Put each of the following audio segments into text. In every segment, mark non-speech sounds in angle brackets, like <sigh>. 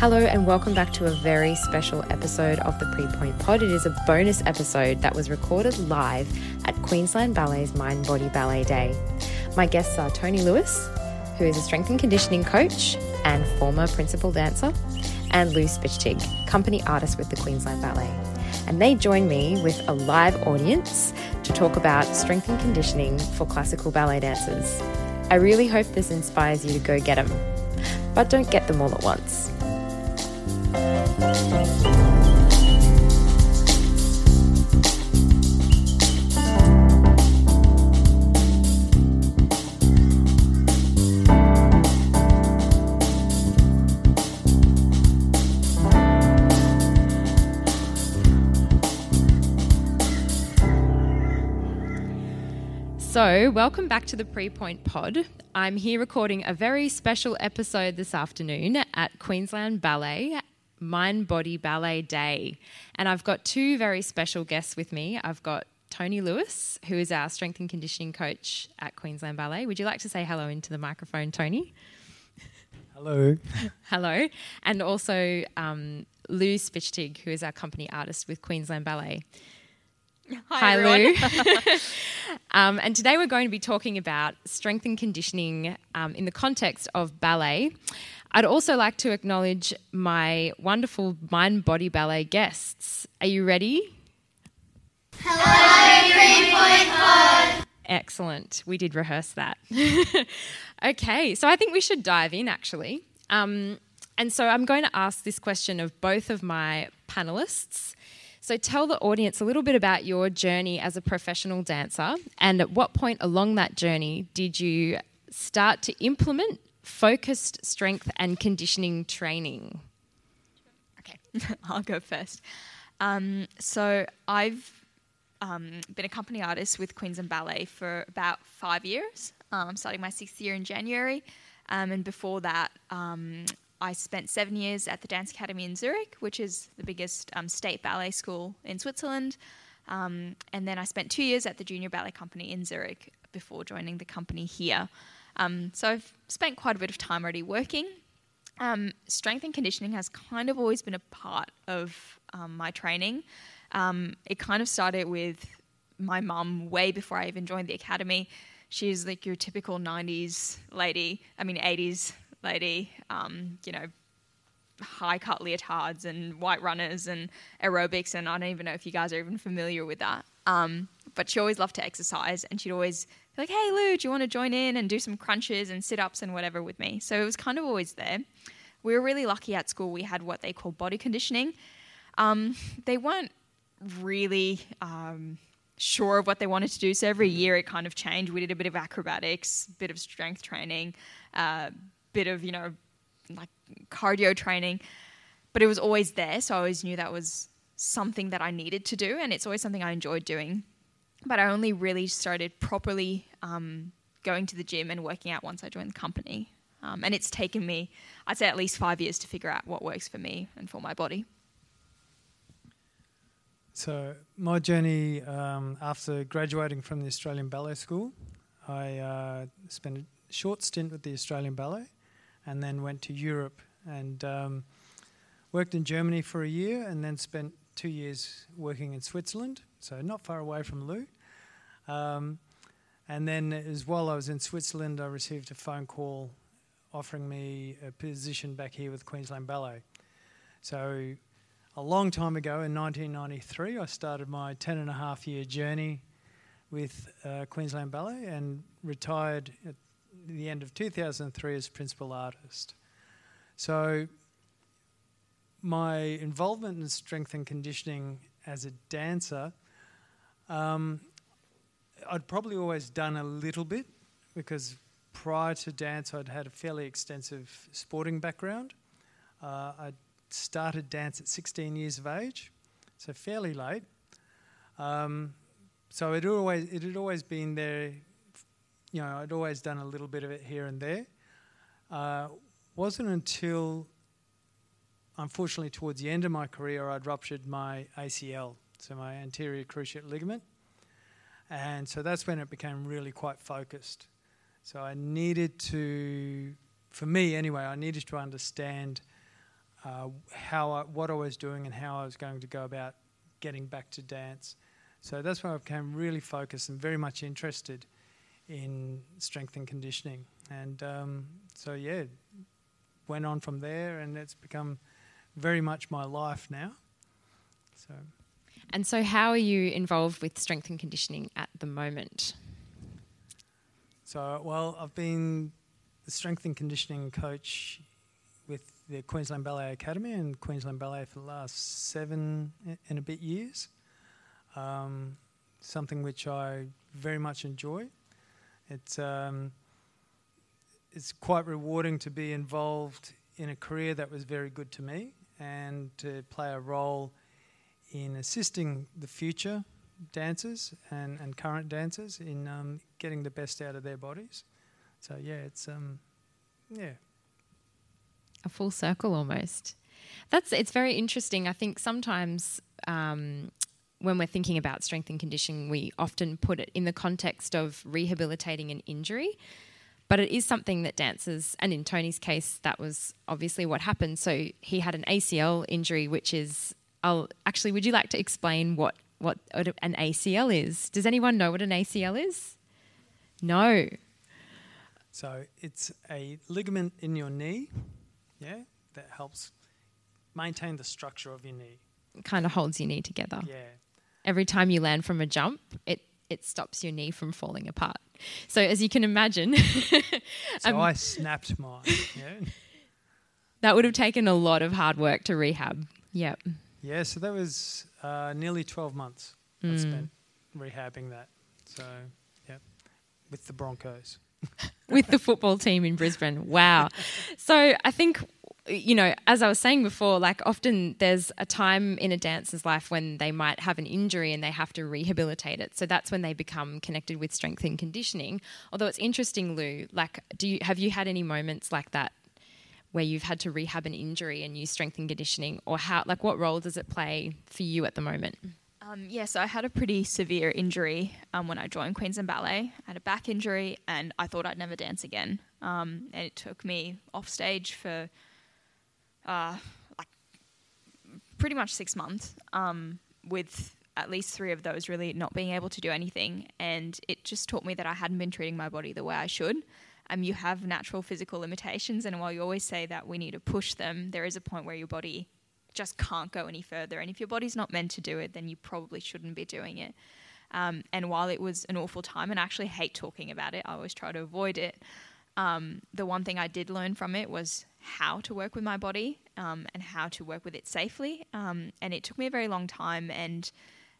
Hello, and welcome back to a very special episode of the Pre Pointe Pod. It is a bonus episode that was recorded live at Queensland Ballet's Mind Body Ballet Day. My guests are Tony Lewis, who is a strength and conditioning coach and former principal dancer, and Lou Spichtig, company artist with the Queensland Ballet. And they join me with a live audience to talk about strength and conditioning for classical ballet dancers. I really hope this inspires you to go get them, but don't get them all at once. So, welcome back to the Pre Pointe Pod. I'm here recording a very special episode this afternoon at Queensland Ballet Mind Body Ballet Day. And I've got two very special guests with me. I've got Tony Lewis, who is our strength and conditioning coach at Queensland Ballet. Would you like to say hello into the microphone, Tony? Hello. hello. And also um, Lou Spichtig, who is our company artist with Queensland Ballet. Hi, Hi Lou. <laughs> <laughs> um, and today we're going to be talking about strength and conditioning um, in the context of ballet. I'd also like to acknowledge my wonderful Mind Body Ballet guests. Are you ready? Hello, Pre Pointe Pod. Excellent. We did rehearse that. <laughs> okay, so I think we should dive in actually. Um, and so I'm going to ask this question of both of my panelists. So tell the audience a little bit about your journey as a professional dancer and at what point along that journey did you start to implement focused strength and conditioning training? Okay, <laughs> I'll go first. Um, so I've um, been a company artist with Queensland Ballet for about five years. Um, starting my sixth year in January, um, and before that, um, I spent seven years at the Dance Academy in Zurich, which is the biggest um, state ballet school in Switzerland. and then I spent two years at the Junior Ballet Company in Zurich before joining the company here. Um, so I've spent quite a bit of time already working. Um, strength and conditioning has kind of always been a part of um, my training. Um, it kind of started with my mum way before I even joined the academy. She's like your typical 90s lady, I mean, 80s lady, um, you know, high cut leotards and white runners and aerobics. And I don't even know if you guys are even familiar with that. Um, but she always loved to exercise and she'd always be like, hey, Lou, do you want to join in and do some crunches and sit ups and whatever with me? So it was kind of always there. We were really lucky at school. We had what they call body conditioning. Um, they weren't really um, sure of what they wanted to do. So every year it kind of changed. We did a bit of acrobatics, a bit of strength training, a uh, bit of, you know, like cardio training. But it was always there. So I always knew that was something that I needed to do. And it's always something I enjoyed doing but I only really started properly um, going to the gym and working out once I joined the company. Um, and it's taken me, I'd say, at least five years to figure out what works for me and for my body. So, my journey um, after graduating from the Australian Ballet School, I uh, spent a short stint with the Australian Ballet and then went to Europe and um, worked in Germany for a year and then spent two years working in Switzerland so not far away from Lou. Um, and then, as while I was in Switzerland, I received a phone call offering me a position back here with Queensland Ballet. So a long time ago in 1993, I started my 10 and a half year journey with uh, Queensland Ballet and retired at the end of 2003 as principal artist. So, my involvement in strength and conditioning as a dancer, um, I'd probably always done a little bit because prior to dance, I'd had a fairly extensive sporting background. Uh, I started dance at 16 years of age, so fairly late. Um, so it always it had always been there. You know, I'd always done a little bit of it here and there. Uh, wasn't until, unfortunately, towards the end of my career, I'd ruptured my ACL, so my anterior cruciate ligament, and so that's when it became really quite focused. So I needed to, for me anyway, I needed to understand uh, how I, what I was doing and how I was going to go about getting back to dance. So that's why I became really focused and very much interested in strength and conditioning. And um, so, yeah, went on from there, and it's become very much my life now. So. And so, how are you involved with strength and conditioning at the moment? So, well, I've been the strength and conditioning coach with the Queensland Ballet Academy and Queensland Ballet for the last seven and a bit years. Um, something which I very much enjoy. It's um, it's quite rewarding to be involved in a career that was very good to me and to play a role in assisting the future dancers and, and current dancers in um, getting the best out of their bodies. So yeah, it's um, yeah, a full circle almost. That's it's very interesting. I think sometimes um, when we're thinking about strength and conditioning, we often put it in the context of rehabilitating an injury. But it is something that dancers, and in Tony's case, that was obviously what happened. So he had an ACL injury, which is. I'll actually. Would you like to explain what what an ACL is? Does anyone know what an ACL is? No. So it's a ligament in your knee, yeah, that helps maintain the structure of your knee. Kind of holds your knee together. Yeah. Every time you land from a jump, it it stops your knee from falling apart. So as you can imagine, <laughs> so um, I snapped mine. Yeah. <laughs> That would have taken a lot of hard work to rehab. Yep. Yeah, so that was uh, nearly 12 months mm. I spent rehabbing that. So, yeah, with the Broncos. <laughs> with the football team in Brisbane. Wow. <laughs> So I think you know, as I was saying before, like often there's a time in a dancer's life when they might have an injury and they have to rehabilitate it. So that's when they become connected with strength and conditioning. Although it's interesting, Lou, like do you have you had any moments like that where you've had to rehab an injury and use strength and conditioning or how like what role does it play for you at the moment? Um, yeah, so I had a pretty severe injury um, when I joined Queensland Ballet. I had a back injury, and I thought I'd never dance again. Um, and it took me off stage for uh, like pretty much six months, um, with at least three of those really not being able to do anything. And it just taught me that I hadn't been treating my body the way I should. Um, you have natural physical limitations, and while you always say that we need to push them, there is a point where your body just can't go any further. And if your body's not meant to do it, then you probably shouldn't be doing it. Um, and while it was an awful time, and I actually hate talking about it, I always try to avoid it. Um, the one thing I did learn from it was how to work with my body um, and how to work with it safely. Um, and it took me a very long time, and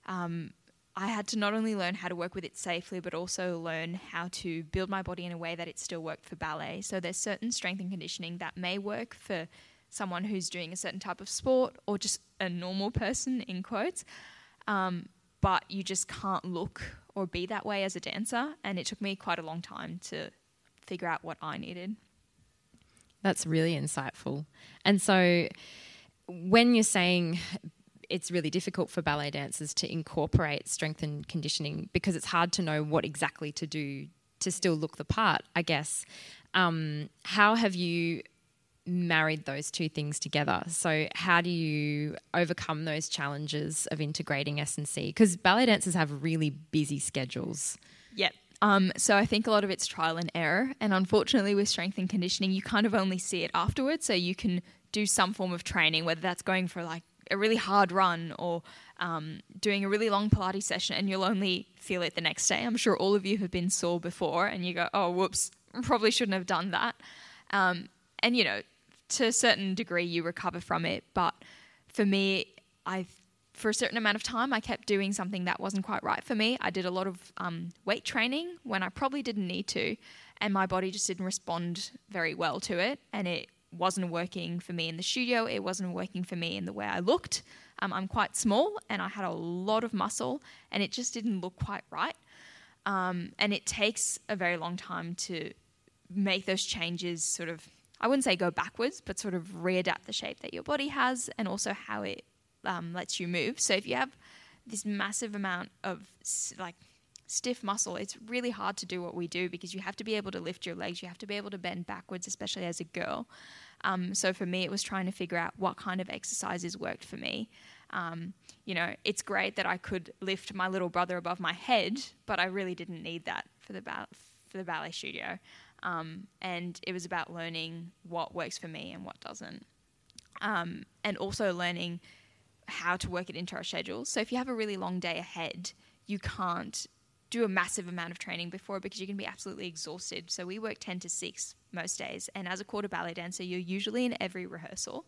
um, I had to not only learn how to work with it safely, but also learn how to build my body in a way that it still worked for ballet. So there's certain strength and conditioning that may work for someone who's doing a certain type of sport or just a normal person, in quotes. Um, but you just can't look or be that way as a dancer. And it took me quite a long time to figure out what I needed. That's really insightful. And so when you're saying it's really difficult for ballet dancers to incorporate strength and conditioning because it's hard to know what exactly to do to still look the part, I guess. Um, how have you married those two things together? So, how do you overcome those challenges of integrating S and C? Because ballet dancers have really busy schedules. Yep. Um, so I think a lot of it's trial and error, and unfortunately, with strength and conditioning, you kind of only see it afterwards. So you can do some form of training, whether that's going for like a really hard run or um, doing a really long Pilates session and you'll only feel it the next day. I'm sure all of you have been sore before and you go, oh, whoops, probably shouldn't have done that. Um, and, you know, to a certain degree, you recover from it. But for me, I for a certain amount of time, I kept doing something that wasn't quite right for me. I did a lot of um, weight training when I probably didn't need to, and my body just didn't respond very well to it. And it wasn't working for me in the studio. It wasn't working for me in the way I looked. Um, I'm quite small and I had a lot of muscle, and it just didn't look quite right. Um, and it takes a very long time to make those changes sort of, I wouldn't say go backwards, but sort of readapt the shape that your body has and also how it um, lets you move. So if you have this massive amount of like stiff muscle, it's really hard to do what we do because you have to be able to lift your legs, you have to be able to bend backwards, especially as a girl. Um, so for me, it was trying to figure out what kind of exercises worked for me. Um, you know, it's great that I could lift my little brother above my head, but I really didn't need that for the ba- for the ballet studio. Um, and it was about learning what works for me and what doesn't, um, and also learning how to work it into our schedules. So if you have a really long day ahead, you can't do a massive amount of training before because you can be absolutely exhausted. So we work 10 to 6 most days. And as a corps de ballet dancer, you're usually in every rehearsal.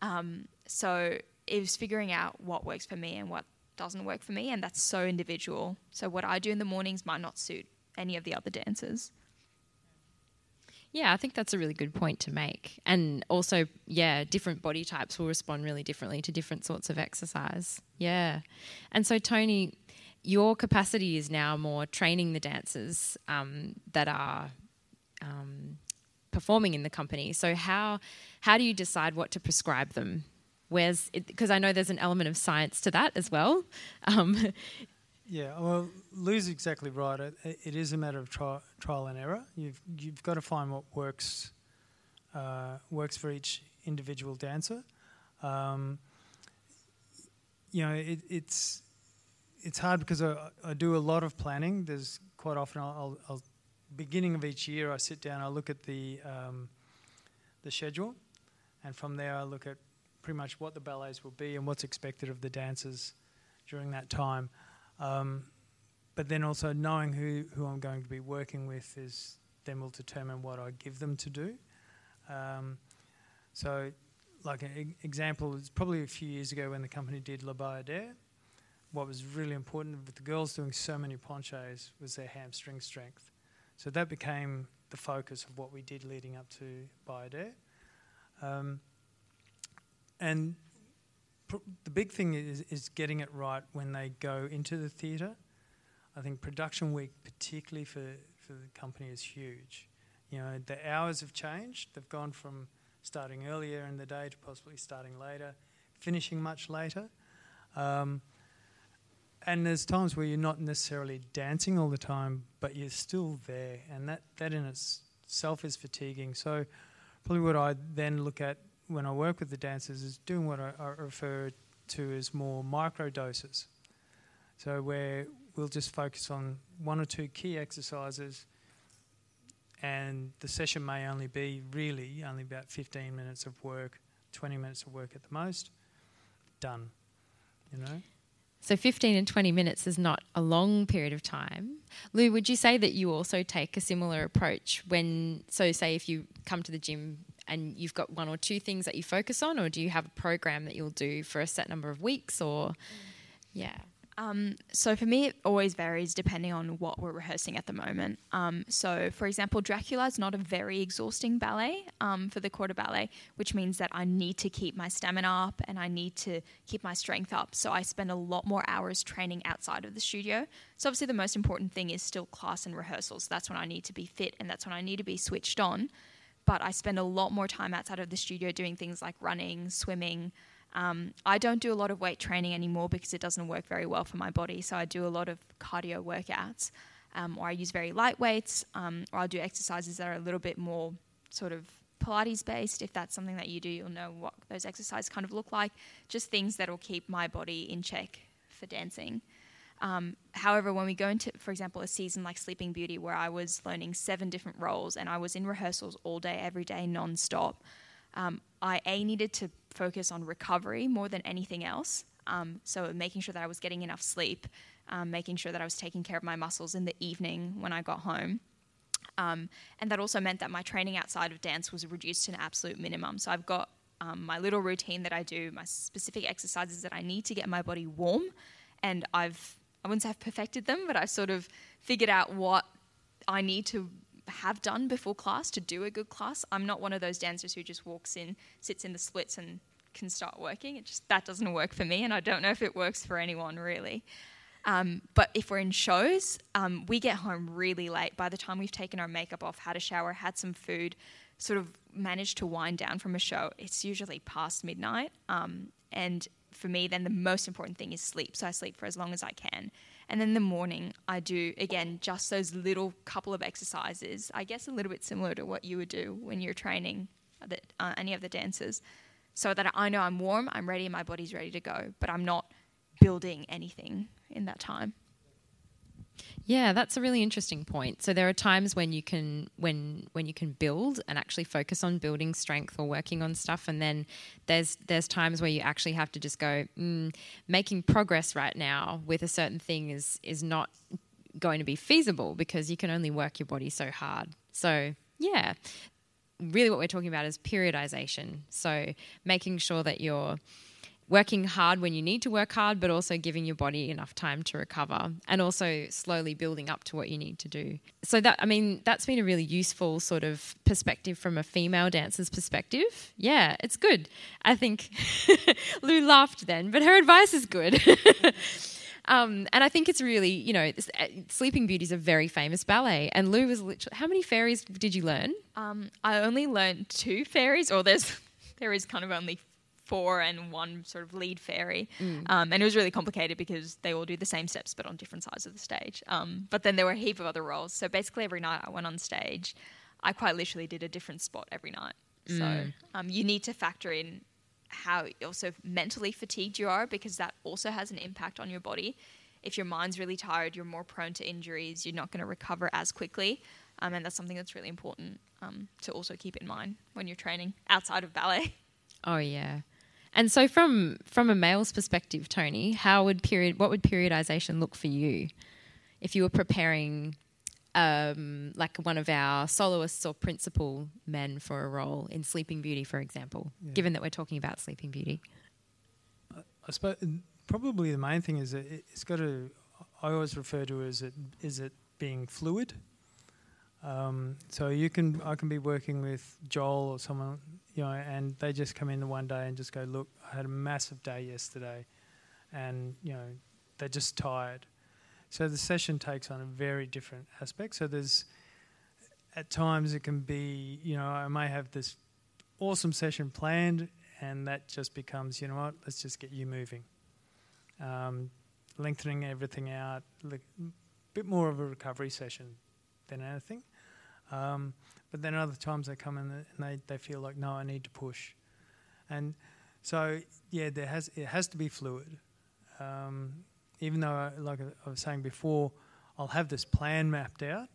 Um, so it was figuring out what works for me and what doesn't work for me. And that's so individual. So what I do in the mornings might not suit any of the other dancers. Yeah, I think that's a really good point to make. And also, yeah, different body types will respond really differently to different sorts of exercise. Yeah. And so, Tony, your capacity is now more training the dancers um, that are um, performing in the company. So how how do you decide what to prescribe them? Where's because I know there's an element of science to that as well. Um, yeah, well, Lou's exactly right. It, it is a matter of tri- trial and error. You've you've got to find what works uh, works for each individual dancer. Um, you know, it, it's it's hard because I, I do a lot of planning. There's quite often I'll, I'll, beginning of each year I sit down, I look at the um, the schedule, and from there I look at pretty much what the ballets will be and what's expected of the dancers during that time. Um, but then also knowing who, who I'm going to be working with is then will determine what I give them to do. Um, so, like an example, it's probably a few years ago when the company did La Bayadere what was really important with the girls doing so many penchés was their hamstring strength. So that became the focus of what we did leading up to Bayadere. Um, and pr- the big thing is, is getting it right when they go into the theatre. I think production week, particularly for, for the company, is huge. You know, the hours have changed. They've gone from starting earlier in the day to possibly starting later, finishing much later. Um, and there's times where you're not necessarily dancing all the time, but you're still there, and that that in itself is fatiguing. So, probably what I then look at when I work with the dancers is doing what I, I refer to as more micro doses. So where we'll just focus on one or two key exercises, and the session may only be really only about 15 minutes of work, 20 minutes of work at the most. Done. You know. So 15 and 20 minutes is not a long period of time. Lou, would you say that you also take a similar approach when, so say if you come to the gym and you've got one or two things that you focus on, or do you have a program that you'll do for a set number of weeks, or yeah? Um, so for me, it always varies depending on what we're rehearsing at the moment. Um, so, for example, Dracula is not a very exhausting ballet um, for the corps de ballet, which means that I need to keep my stamina up and I need to keep my strength up. So I spend a lot more hours training outside of the studio. So obviously, the most important thing is still class and rehearsals. That's when I need to be fit and that's when I need to be switched on. But I spend a lot more time outside of the studio doing things like running, swimming. Um, I don't do a lot of weight training anymore because it doesn't work very well for my body. So I do a lot of cardio workouts, um, or I use very light weights, um, or I'll do exercises that are a little bit more sort of Pilates based. If that's something that you do, you'll know what those exercises kind of look like. Just things that will keep my body in check for dancing. Um, however, when we go into, for example, a season like Sleeping Beauty, where I was learning seven different roles and I was in rehearsals all day, every day, non stop, um, I A needed to focus on recovery more than anything else. Um, so making sure that I was getting enough sleep, um, making sure that I was taking care of my muscles in the evening when I got home. Um, and that also meant that my training outside of dance was reduced to an absolute minimum. So I've got um, my little routine that I do, my specific exercises that I need to get my body warm, and I've I wouldn't say I've perfected them, but I've sort of figured out what I need to have done before class to do a good class. I'm not one of those dancers who just walks in, sits in the splits, and can start working. It just that doesn't work for me, and I don't know if it works for anyone really. Um, but if we're in shows, um, we get home really late. By the time we've taken our makeup off, had a shower, had some food, sort of managed to wind down from a show, it's usually past midnight. Um, and for me, then the most important thing is sleep. So I sleep for as long as I can. And then the morning, I do, again, just those little couple of exercises. I guess a little bit similar to what you would do when you're training the, uh, any of the dancers. So that I know I'm warm, I'm ready, my body's ready to go, but I'm not building anything in that time. Yeah, that's a really interesting point. So there are times when you can when when you can build and actually focus on building strength or working on stuff, and then there's there's times where you actually have to just go mm, making progress right now with a certain thing is is not going to be feasible because you can only work your body so hard. So yeah, really what we're talking about is periodization. So making sure that you're working hard when you need to work hard, but also giving your body enough time to recover and also slowly building up to what you need to do. So, that, I mean, that's been a really useful sort of perspective from a female dancer's perspective. Yeah, it's good. I think <laughs> Lou laughed then, but her advice is good. <laughs> Um, and I think it's really, you know, uh, Sleeping Beauty is a very famous ballet. And Lou was literally, how many fairies did you learn? Um, I only learned two fairies, or there's <laughs> there is kind of only four and one sort of lead fairy. Mm. Um, and it was really complicated because they all do the same steps but on different sides of the stage. Um, but then there were a heap of other roles. So basically, every night I went on stage, I quite literally did a different spot every night. Mm. So um, you need to factor in how also mentally fatigued you are because that also has an impact on your body. If your mind's really tired, you're more prone to injuries, you're not going to recover as quickly. Um, and that's something that's really important um, to also keep in mind when you're training outside of ballet. Oh, yeah. And so, from from a male's perspective, Tony, how would period? What would periodization look for you if you were preparing, um, like one of our soloists or principal men for a role in Sleeping Beauty, for example? Yeah. Given that we're talking about Sleeping Beauty, I suppose probably the main thing is that it's got to. I always refer to it as it is it being fluid. Um, so you can I can be working with Joel or someone you know, and they just come in the one day and just go, look, I had a massive day yesterday, and you know, they're just tired. So the session takes on a very different aspect. So there's at times it can be, you know, I may have this awesome session planned, and that just becomes, you know what, let's just get you moving, um, lengthening everything out, a bit more of a recovery session than anything. Um, but then other times they come in and they, they feel like, no, I need to push. And so, yeah, there has it has to be fluid. Um, even though, I, like I was saying before, I'll have this plan mapped out,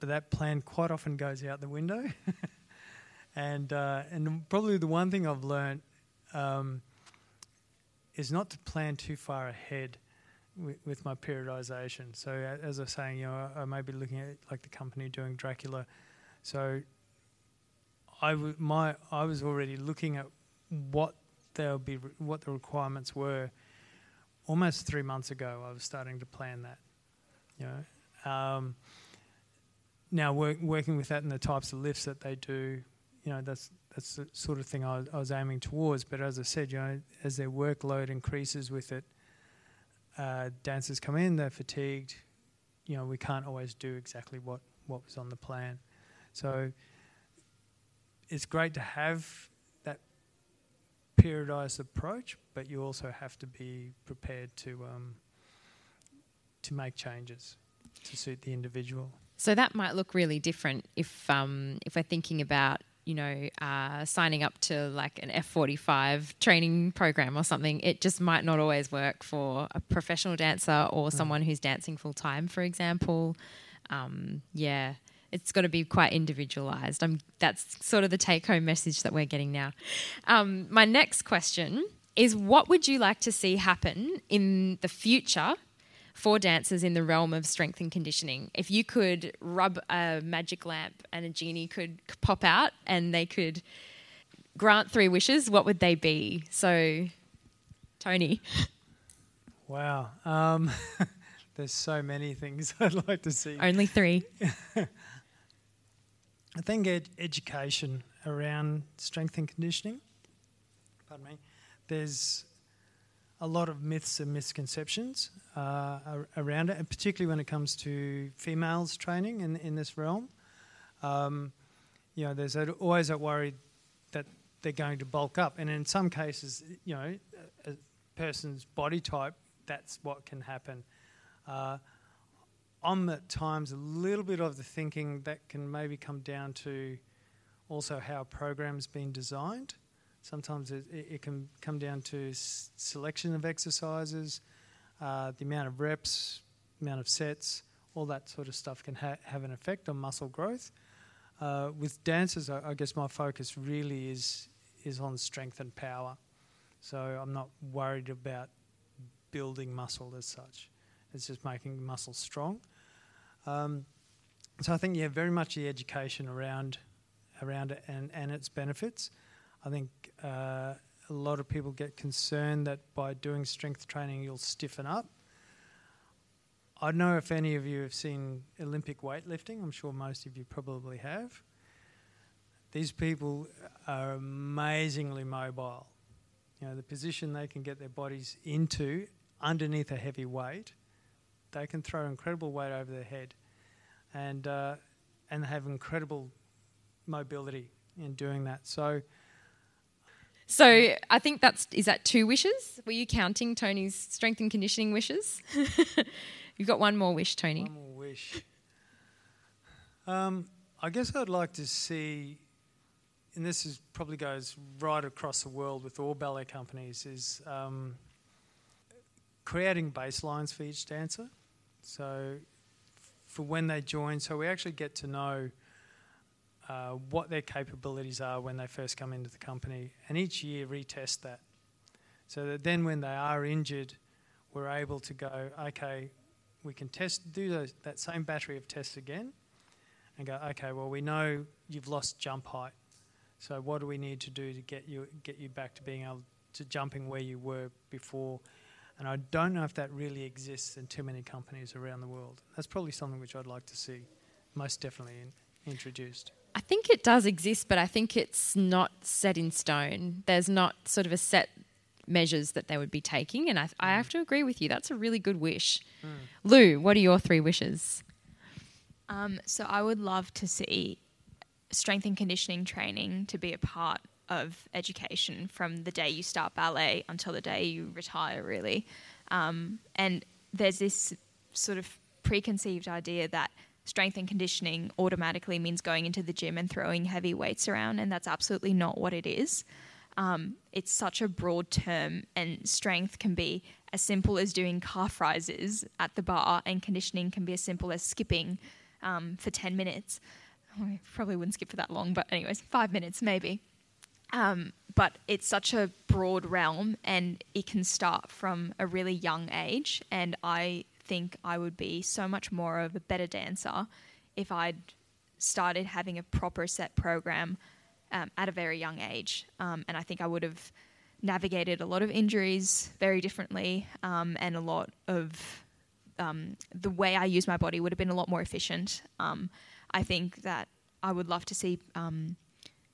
but that plan quite often goes out the window. <laughs> and uh, and probably the one thing I've learned um, is not to plan too far ahead with, with my periodization. So as I was saying, you know, I, I may be looking at like the company doing Dracula so I, w- my, I was already looking at what there'll be re- what the requirements were almost three months ago. I was starting to plan that. You know, um, now work, working with that and the types of lifts that they do, you know, that's that's the sort of thing I, I, was aiming towards. But as I said, you know, as their workload increases with it, uh, dancers come in, they're fatigued. You know, we can't always do exactly what, what was on the plan. So it's great to have that periodized approach, but you also have to be prepared to um, to make changes to suit the individual. So that might look really different if um, if we're thinking about you know uh, signing up to like an F forty five training program or something. It just might not always work for a professional dancer or mm. someone who's dancing full time, for example. Um, yeah, it's got to be quite individualized. I'm, that's sort of the take home message that we're getting now. Um, my next question is what would you like to see happen in the future for dancers in the realm of strength and conditioning? If you could rub a magic lamp and a genie could pop out and they could grant three wishes, what would they be? So, Tony. Wow. Um, <laughs> there's so many things <laughs> I'd like to see. Only three. <laughs> I think ed- education around strength and conditioning. Pardon me. There's a lot of myths and misconceptions uh, around it, and particularly when it comes to females training in in this realm. Um, you know, there's always that worry that they're going to bulk up, and in some cases, you know, a person's body type, that's what can happen. Uh, I'm at times a little bit of the thinking that can maybe come down to also how a program's been designed. Sometimes it, it can come down to s- selection of exercises, uh, the amount of reps, amount of sets, all that sort of stuff can ha- have an effect on muscle growth. Uh, with dancers, I, I guess my focus really is is on strength and power. So I'm not worried about building muscle as such. It's just making muscle strong. Um, so I think yeah, very much the education around around it and, and its benefits. I think uh, a lot of people get concerned that by doing strength training you'll stiffen up. I don't know if any of you have seen Olympic weightlifting. I'm sure most of you probably have. These people are amazingly mobile. You know, the position they can get their bodies into underneath a heavy weight they can throw incredible weight over their head, and uh, and have incredible mobility in doing that. So. So I think that's is that two wishes? Were you counting Tony's strength and conditioning wishes? <laughs> You've got one more wish, Tony. One more wish. Um, I guess I'd like to see, and this is probably goes right across the world with all ballet companies, is um, creating baselines for each dancer. So for when they join, so we actually get to know uh, what their capabilities are when they first come into the company, and each year retest that. So that then when they are injured, we're able to go, okay, we can test, do those, that same battery of tests again, and go, okay, well we know you've lost jump height, so what do we need to do to get you get you back to being able to jumping where you were before? And I don't know if that really exists in too many companies around the world. That's probably something which I'd like to see most definitely in, introduced. I think it does exist, but I think it's not set in stone. There's not sort of a set measures that they would be taking. And I, I mm. have to agree with you. That's a really good wish. Mm. Lou, what are your three wishes? Um, so I would love to see strength and conditioning training to be a part of education from the day you start ballet until the day you retire, really. Um, and there's this sort of preconceived idea that strength and conditioning automatically means going into the gym and throwing heavy weights around, and that's absolutely not what it is. Um, it's such a broad term, and strength can be as simple as doing calf rises at the bar, and conditioning can be as simple as skipping um, for 10 minutes. I probably wouldn't skip for that long, but, anyways, five minutes maybe. Um, but it's such a broad realm and it can start from a really young age. And I think I would be so much more of a better dancer if I'd started having a proper set program um, at a very young age. Um, and I think I would have navigated a lot of injuries very differently um, and a lot of um, the way I use my body would have been a lot more efficient. Um, I think that I would love to see um,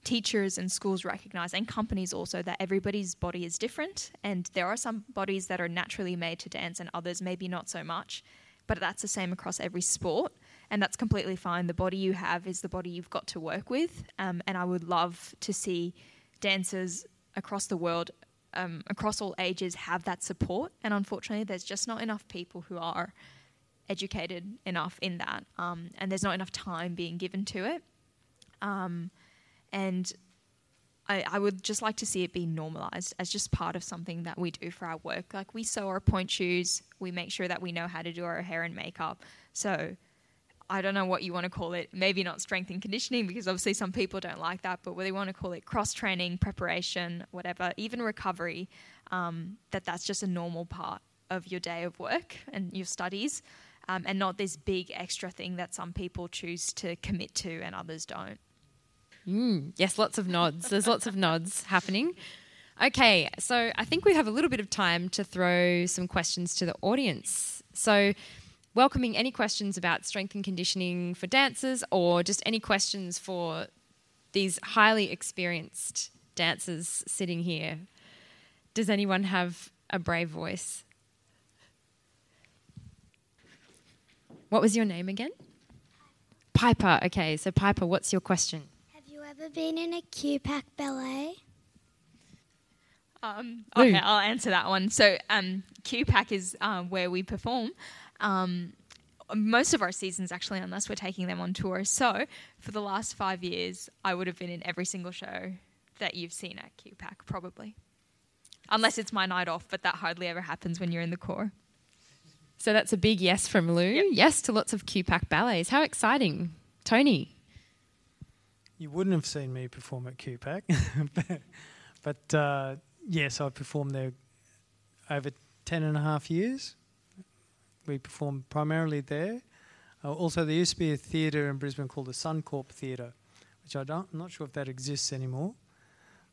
teachers and schools recognize, and companies also, that everybody's body is different. And there are some bodies that are naturally made to dance, and others maybe not so much. But that's the same across every sport, and that's completely fine. The body you have is the body you've got to work with. Um, and I would love to see dancers across the world, um, across all ages, have that support. And unfortunately, there's just not enough people who are educated enough in that, um, and there's not enough time being given to it. Um, and I, I, would just like to see it be normalized as just part of something that we do for our work. Like we sew our pointe shoes, we make sure that we know how to do our hair and makeup. So I don't know what you want to call it. Maybe not strength and conditioning because obviously some people don't like that, but whether you want to call it cross training, preparation, whatever, even recovery, um, that that's just a normal part of your day of work and your studies, um, and not this big extra thing that some people choose to commit to and others don't. Mm, yes, lots of nods. There's lots of nods happening. Okay, so I think we have a little bit of time to throw some questions to the audience. So, welcoming any questions about strength and conditioning for dancers or just any questions for these highly experienced dancers sitting here. Does anyone have a brave voice? What was your name again? Piper. Okay, so Piper, what's your question? Have you ever been in a QPAC ballet? Um, okay, I'll answer that one. So, um, QPAC is uh, where we perform. Um, most of our seasons, actually, unless we're taking them on tour. So, for the last five years, I would have been in every single show that you've seen at QPAC, probably. Unless it's my night off, but that hardly ever happens when you're in the corps. So that's a big yes from Lou. Yep. Yes to lots of QPAC ballets. How exciting. Tony. You wouldn't have seen me perform at QPAC, <laughs> but, uh, yes, I performed there over 10 and a half years. We performed primarily there. Uh, also, there used to be a theatre in Brisbane called the Suncorp Theatre, which I don't, I'm not sure if that exists anymore.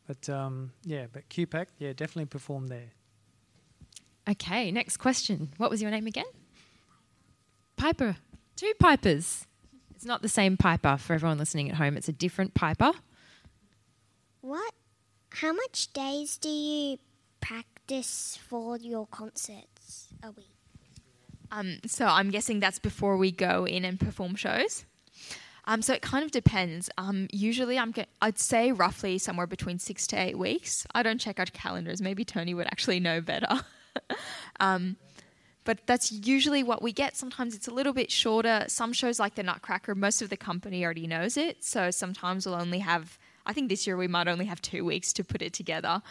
But um, yeah, but QPAC, yeah, definitely performed there. Okay, next question. What was your name again? Piper. Two Pipers. It's not the same Piper for everyone listening at home, it's a different Piper. What? How much days do you practice for your concerts a week? Um, so I'm guessing that's before we go in and perform shows. Um, so it kind of depends. Um, usually, I'm get, I'd say roughly somewhere between six to eight weeks. I don't check our calendars. Maybe Tony would actually know better. <laughs> um, but that's usually what we get. Sometimes it's a little bit shorter. Some shows like the Nutcracker, most of the company already knows it. So sometimes we'll only have. I think this year we might only have two weeks to put it together.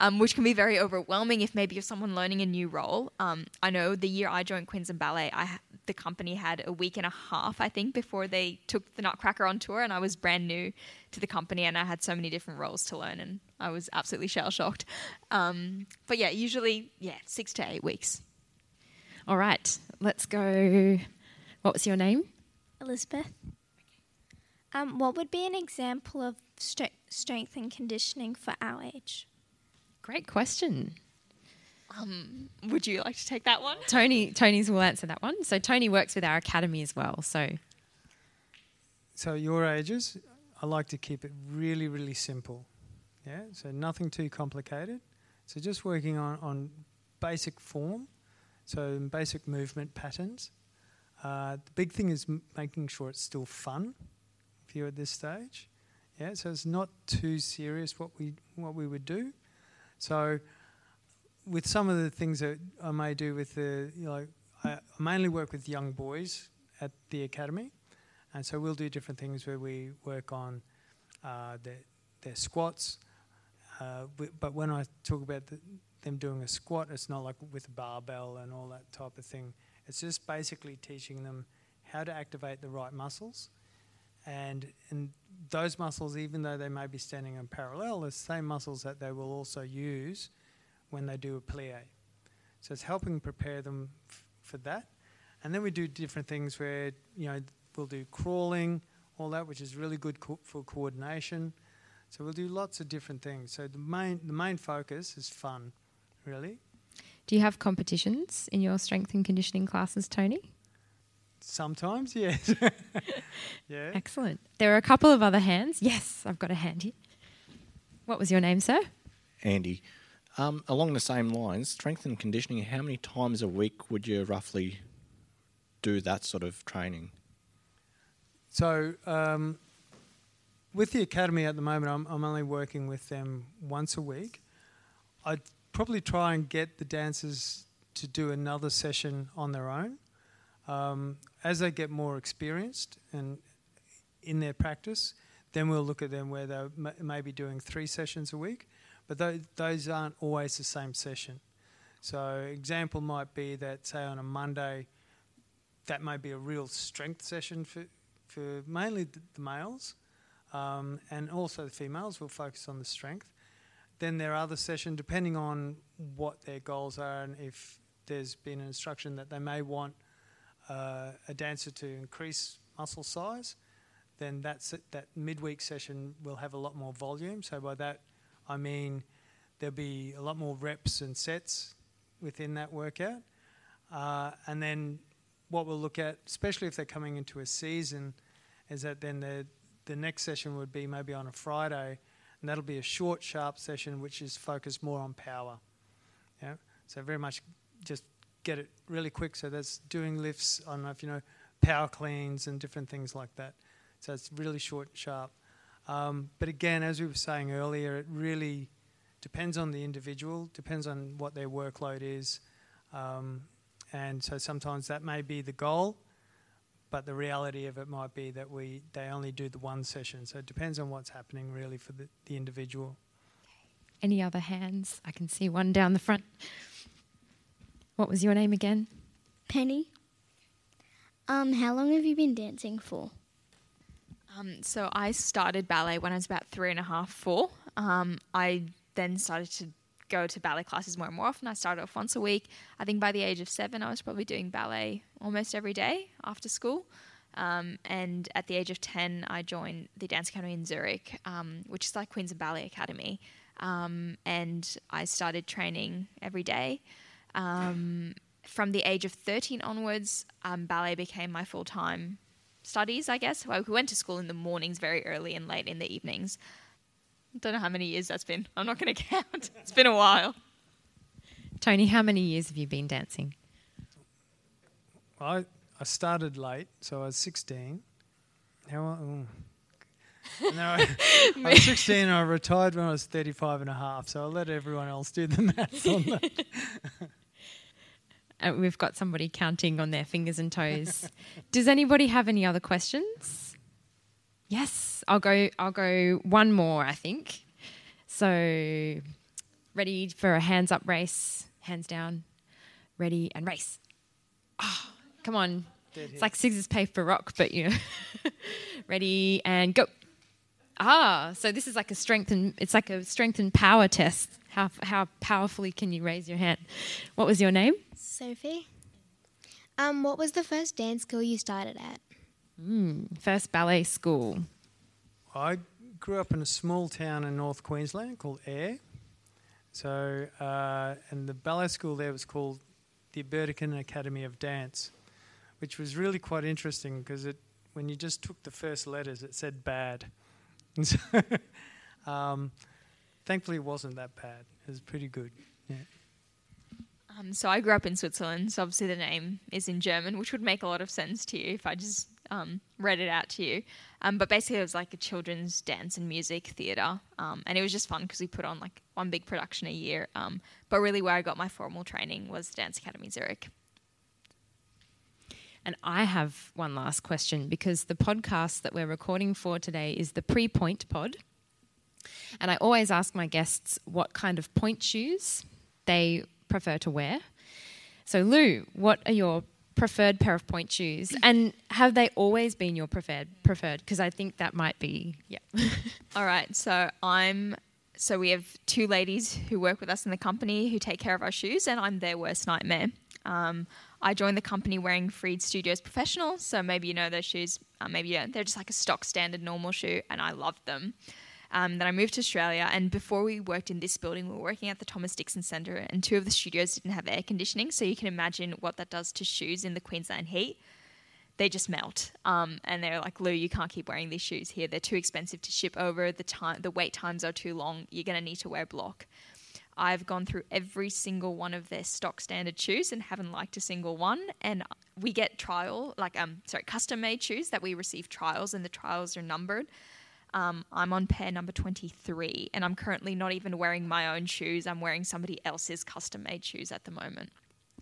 Um, which can be very overwhelming if maybe you're someone learning a new role. Um, I know the year I joined Queensland Ballet, I the company had a week and a half, I think, before they took the Nutcracker on tour, and I was brand new to the company, and I had so many different roles to learn, and I was absolutely shell shocked. Um, but yeah, usually, yeah, six to eight weeks. All right, let's go. What was your name? Elizabeth. Um, what would be an example of stre- strength and conditioning for our age? Great question. Um, would you like to take that one? Tony Tony's will answer that one. So Tony works with our academy as well. So So your ages, I like to keep it really, really simple. Yeah, so nothing too complicated. So just working on, on basic form, so basic movement patterns. Uh, the big thing is m- making sure it's still fun for you're at this stage. Yeah, so it's not too serious what we what we would do. So with some of the things that I may do with the, you know, I, mainly work with young boys at the academy, and so we'll do different things where we work on uh, their, their squats. Uh, but when I talk about the, them doing a squat, it's not like with a barbell and all that type of thing. It's just basically teaching them how to activate the right muscles. And, and those muscles, even though they may be standing in parallel, are the same muscles that they will also use when they do a plie. So it's helping prepare them f- for that. And then we do different things where, you know, we'll do crawling, all that, which is really good co- for coordination. So we'll do lots of different things. So the main, the main focus is fun, really. do you have competitions in your strength and conditioning classes, Tony? Sometimes, yes. <laughs> yeah. Excellent. There are a couple of other hands. Yes, I've got a hand here. What was your name, sir? Andy. Um, along the same lines, strength and conditioning, how many times a week would you roughly do that sort of training? So um, with the academy at the moment, I'm, I'm only working with them once a week. I'd probably try and get the dancers to do another session on their own. Um, as they get more experienced and in their practice, then we'll look at them where they may, may be doing three sessions a week, but tho- those aren't always the same session. So, example might be that say on a Monday, that may be a real strength session for, for mainly the, the males, um, and also the females will focus on the strength. Then their other session, depending on what their goals are and if there's been an instruction that they may want uh, a dancer to increase muscle size, then that's that midweek session will have a lot more volume. So by that I mean there'll be a lot more reps and sets within that workout. Uh, and then what we'll look at, especially if they're coming into a season, is that then the the next session would be maybe on a Friday, and that'll be a short, sharp session which is focused more on power. Yeah, so very much just get it really quick. So that's doing lifts. I don't know if you know power cleans and different things like that. So it's really short and sharp. Um, but again, as we were saying earlier, it really depends on the individual, depends on what their workload is. Um, and so sometimes that may be the goal, but the reality of it might be that we they only do the one session. So it depends on what's happening really for the, the individual. Any other hands? I can see one down the front. What was your name again? Penny. Um, how long have you been dancing for? Um, so I started ballet when I was about three and a half, four. Um, I then started to go to ballet classes more and more often. I started off once a week. I think by the age of seven, I was probably doing ballet almost every day after school. Um, and at the age of 10, I joined the Dance Academy in Zurich, um, which is like Queensland Ballet Academy. Um, and I started training every day. Um, from the age of 13 onwards, um, ballet became my full time studies, I guess. Well, we went to school in the mornings very early and late in the evenings. Don't know how many years that's been. I'm not going <laughs> to count. It's been a while. Tony, how many years have you been dancing? I I started late, so I was 16. How? Oh. And then I, <laughs> I was 16 and I retired when I was 35 and a half, so I'll let everyone else do the maths on that. <laughs> Uh, we've got somebody counting on their fingers and toes. Does anybody have any other questions? Yes, I'll go. I'll go one more. I think. So, ready for a hands up race, hands down, ready and race. Oh, come on, it's like scissors, paper, rock, but you know, <laughs> ready and go. Ah, so this is like a strength and it's like a strength and power test. How how powerfully can you raise your hand? What was your name? Sophie. Um, what was the first dance school you started at? Mm, first ballet school. I grew up in a small town in North Queensland called Ayr. So, uh, and the ballet school there was called the Burdekin Academy of Dance, which was really quite interesting because it, when you just took the first letters, it said bad. <laughs> And so, um, thankfully, it wasn't that bad. It was pretty good. Yeah. Um, so I grew up in Switzerland, so obviously the name is in German, which would make a lot of sense to you if I just um, read it out to you. Um, but basically, it was like a children's dance and music theatre, um, and it was just fun because we put on like one big production a year. Um, but really, where I got my formal training was Dance Academy Zurich. And I have one last question because the podcast that we're recording for today is the Pre Pointe Pod. And I always ask my guests what kind of pointe shoes they prefer to wear. So, Lou, what are your preferred pair of pointe shoes? And have they always been your preferred? Preferred? Because I think that might be, yeah. <laughs> All right, so I'm. So we have two ladies who work with us in the company who take care of our shoes, and I'm their worst nightmare. Um, I joined the company wearing Freed Studios Professional, so maybe you know those shoes. Uh, maybe yeah, they're just like a stock standard normal shoe, and I loved them. Um, then I moved to Australia, and before we worked in this building, we were working at the Thomas Dixon Centre, and two of the studios didn't have air conditioning, so you can imagine what that does to shoes in the Queensland heat. They just melt, um, and they're like, "Lou, you can't keep wearing these shoes here. They're too expensive to ship over. The time, the wait times are too long. You're going to need to wear block." I've gone through every single one of their stock standard shoes and haven't liked a single one. And we get trial, like um, sorry, custom made shoes that we receive trials, and the trials are numbered. Um, I'm on pair number 23, and I'm currently not even wearing my own shoes. I'm wearing somebody else's custom made shoes at the moment.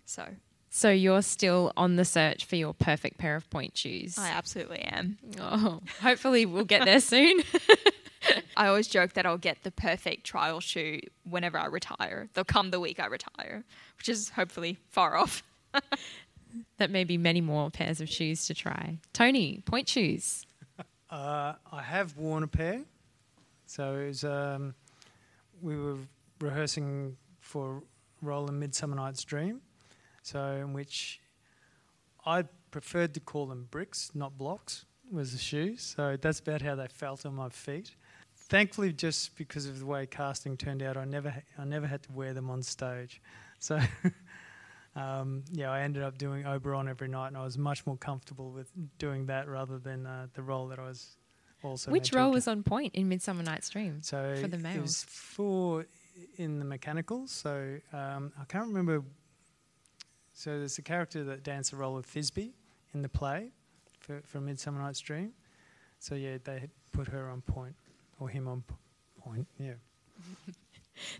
So So you're still on the search for your perfect pair of pointe shoes. I absolutely am. Oh, hopefully we'll get there soon. <laughs> I always joke that I'll get the perfect trial shoe whenever I retire. They'll come the week I retire, which is hopefully far off. <laughs> that may be many more pairs of shoes to try. Tony, pointe shoes. Uh, I have worn a pair. So it was, um, we were rehearsing for in Midsummer Night's Dream. So in which I preferred to call them bricks, not blocks, was the shoes. So that's about how they felt on my feet. Thankfully, just because of the way casting turned out, I never, I never had to wear them on stage. So, <laughs> um, yeah, I ended up doing Oberon every night, and I was much more comfortable with doing that rather than uh, the role that I was also. Which role was on pointe in Midsummer Night's Dream? So for the It was four in the mechanicals. So um, I can't remember. So there's a character that danced the role of Thisbe in the play for, for Midsummer Night's Dream. So yeah, they put her on pointe or him on p- point. Yeah. <laughs>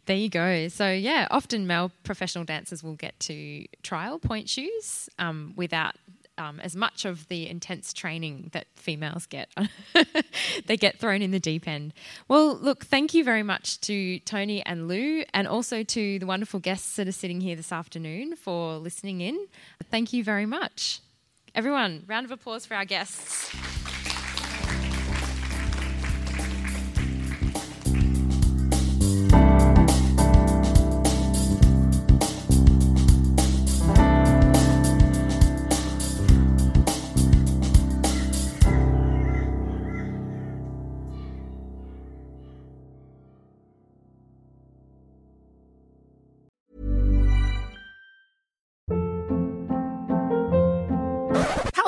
There you go. So yeah, often male professional dancers will get to trial pointe shoes um, without um, as much of the intense training that females get. <laughs> they get thrown in the deep end. Well, look, thank you very much to Tony and Lou, and also to the wonderful guests that are sitting here this afternoon for listening in. Thank you very much, everyone. Round of applause for our guests.